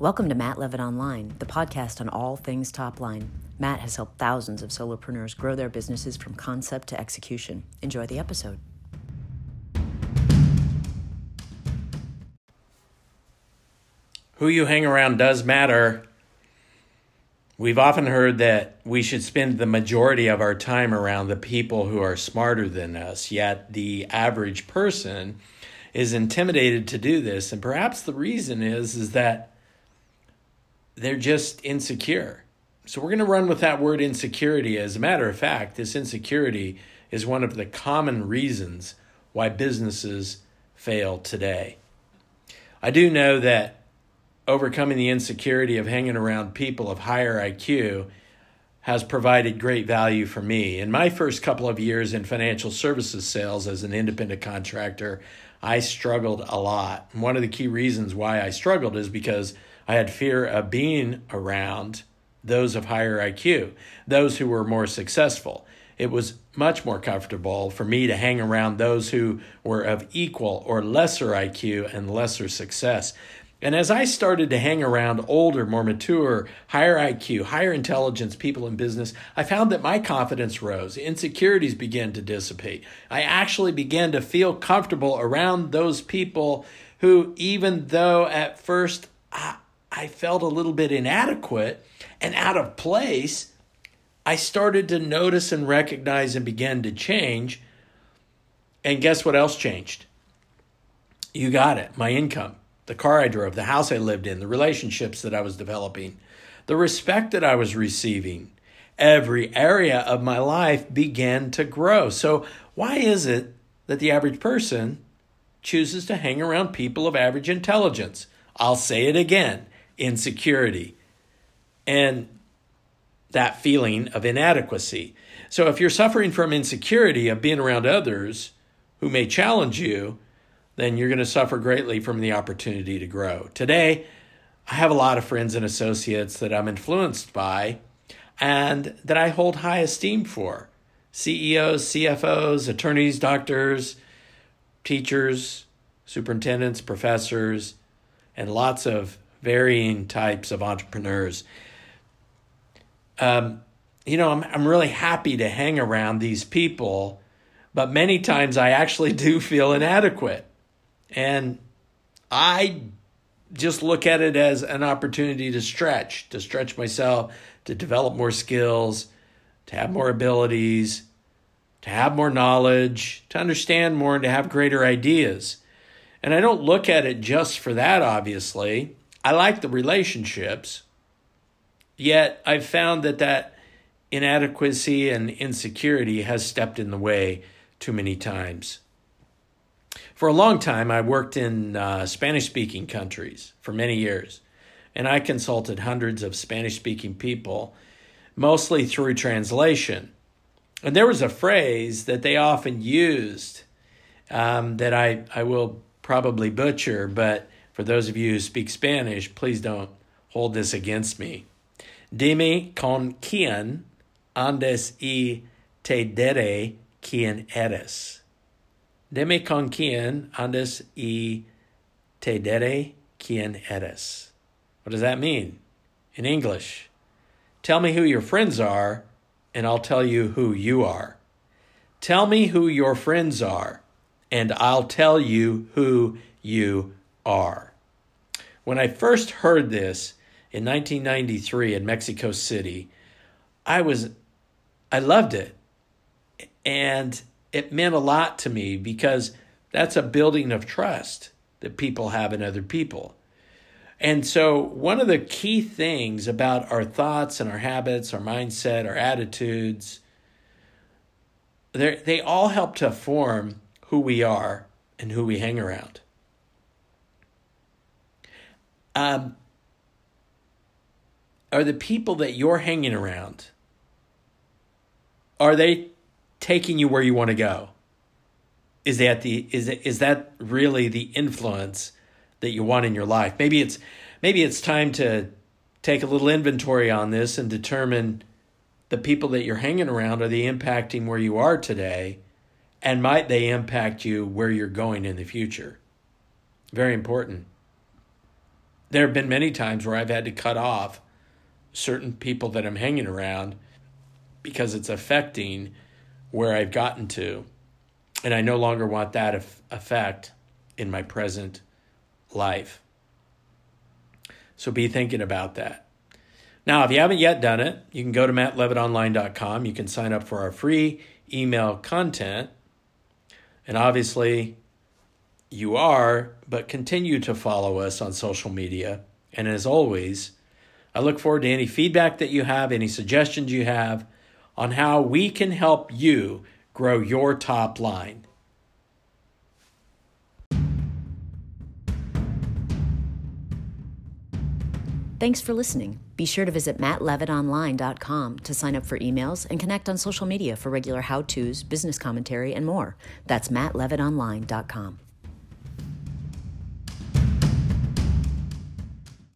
Welcome to Matt Levitt Online, the podcast on all things top line. Matt has helped thousands of solopreneurs grow their businesses from concept to execution. Enjoy the episode. Who you hang around does matter. We've often heard that we should spend the majority of our time around the people who are smarter than us, yet the average person is intimidated to do this and perhaps the reason is is that they're just insecure. So we're going to run with that word insecurity. As a matter of fact, this insecurity is one of the common reasons why businesses fail today. I do know that overcoming the insecurity of hanging around people of higher IQ has provided great value for me. In my first couple of years in financial services sales as an independent contractor, I struggled a lot. And one of the key reasons why I struggled is because I had fear of being around those of higher IQ, those who were more successful. It was much more comfortable for me to hang around those who were of equal or lesser IQ and lesser success. And as I started to hang around older, more mature, higher IQ, higher intelligence people in business, I found that my confidence rose. Insecurities began to dissipate. I actually began to feel comfortable around those people who, even though at first I, I felt a little bit inadequate and out of place, I started to notice and recognize and began to change. And guess what else changed? You got it, my income the car I drove, the house I lived in, the relationships that I was developing, the respect that I was receiving. Every area of my life began to grow. So, why is it that the average person chooses to hang around people of average intelligence? I'll say it again insecurity and that feeling of inadequacy. So, if you're suffering from insecurity of being around others who may challenge you, then you're going to suffer greatly from the opportunity to grow. Today, I have a lot of friends and associates that I'm influenced by and that I hold high esteem for CEOs, CFOs, attorneys, doctors, teachers, superintendents, professors, and lots of varying types of entrepreneurs. Um, you know, I'm, I'm really happy to hang around these people, but many times I actually do feel inadequate. And I just look at it as an opportunity to stretch, to stretch myself, to develop more skills, to have more abilities, to have more knowledge, to understand more, and to have greater ideas. And I don't look at it just for that, obviously. I like the relationships, yet I've found that that inadequacy and insecurity has stepped in the way too many times. For a long time, I worked in uh, Spanish speaking countries for many years, and I consulted hundreds of Spanish speaking people, mostly through translation. And there was a phrase that they often used um, that I, I will probably butcher, but for those of you who speak Spanish, please don't hold this against me. Dime con quien andes y te diré quién eres. Deme con quien andes y te diré quién eres. What does that mean? In English, tell me who your friends are, and I'll tell you who you are. Tell me who your friends are, and I'll tell you who you are. When I first heard this in 1993 in Mexico City, I was I loved it. And it meant a lot to me because that's a building of trust that people have in other people. And so, one of the key things about our thoughts and our habits, our mindset, our attitudes, they all help to form who we are and who we hang around. Um, are the people that you're hanging around are they taking you where you want to go? Is that the is it, is that really the influence that you want in your life? Maybe it's maybe it's time to take a little inventory on this and determine the people that you're hanging around are they impacting where you are today and might they impact you where you're going in the future? Very important. There have been many times where I've had to cut off certain people that I'm hanging around because it's affecting where I've gotten to. And I no longer want that effect in my present life. So be thinking about that. Now, if you haven't yet done it, you can go to mattlevitonline.com. You can sign up for our free email content. And obviously, you are, but continue to follow us on social media. And as always, I look forward to any feedback that you have, any suggestions you have on how we can help you grow your top line. Thanks for listening. Be sure to visit mattlevitonline.com to sign up for emails and connect on social media for regular how to's, business commentary, and more. That's mattlevitonline.com.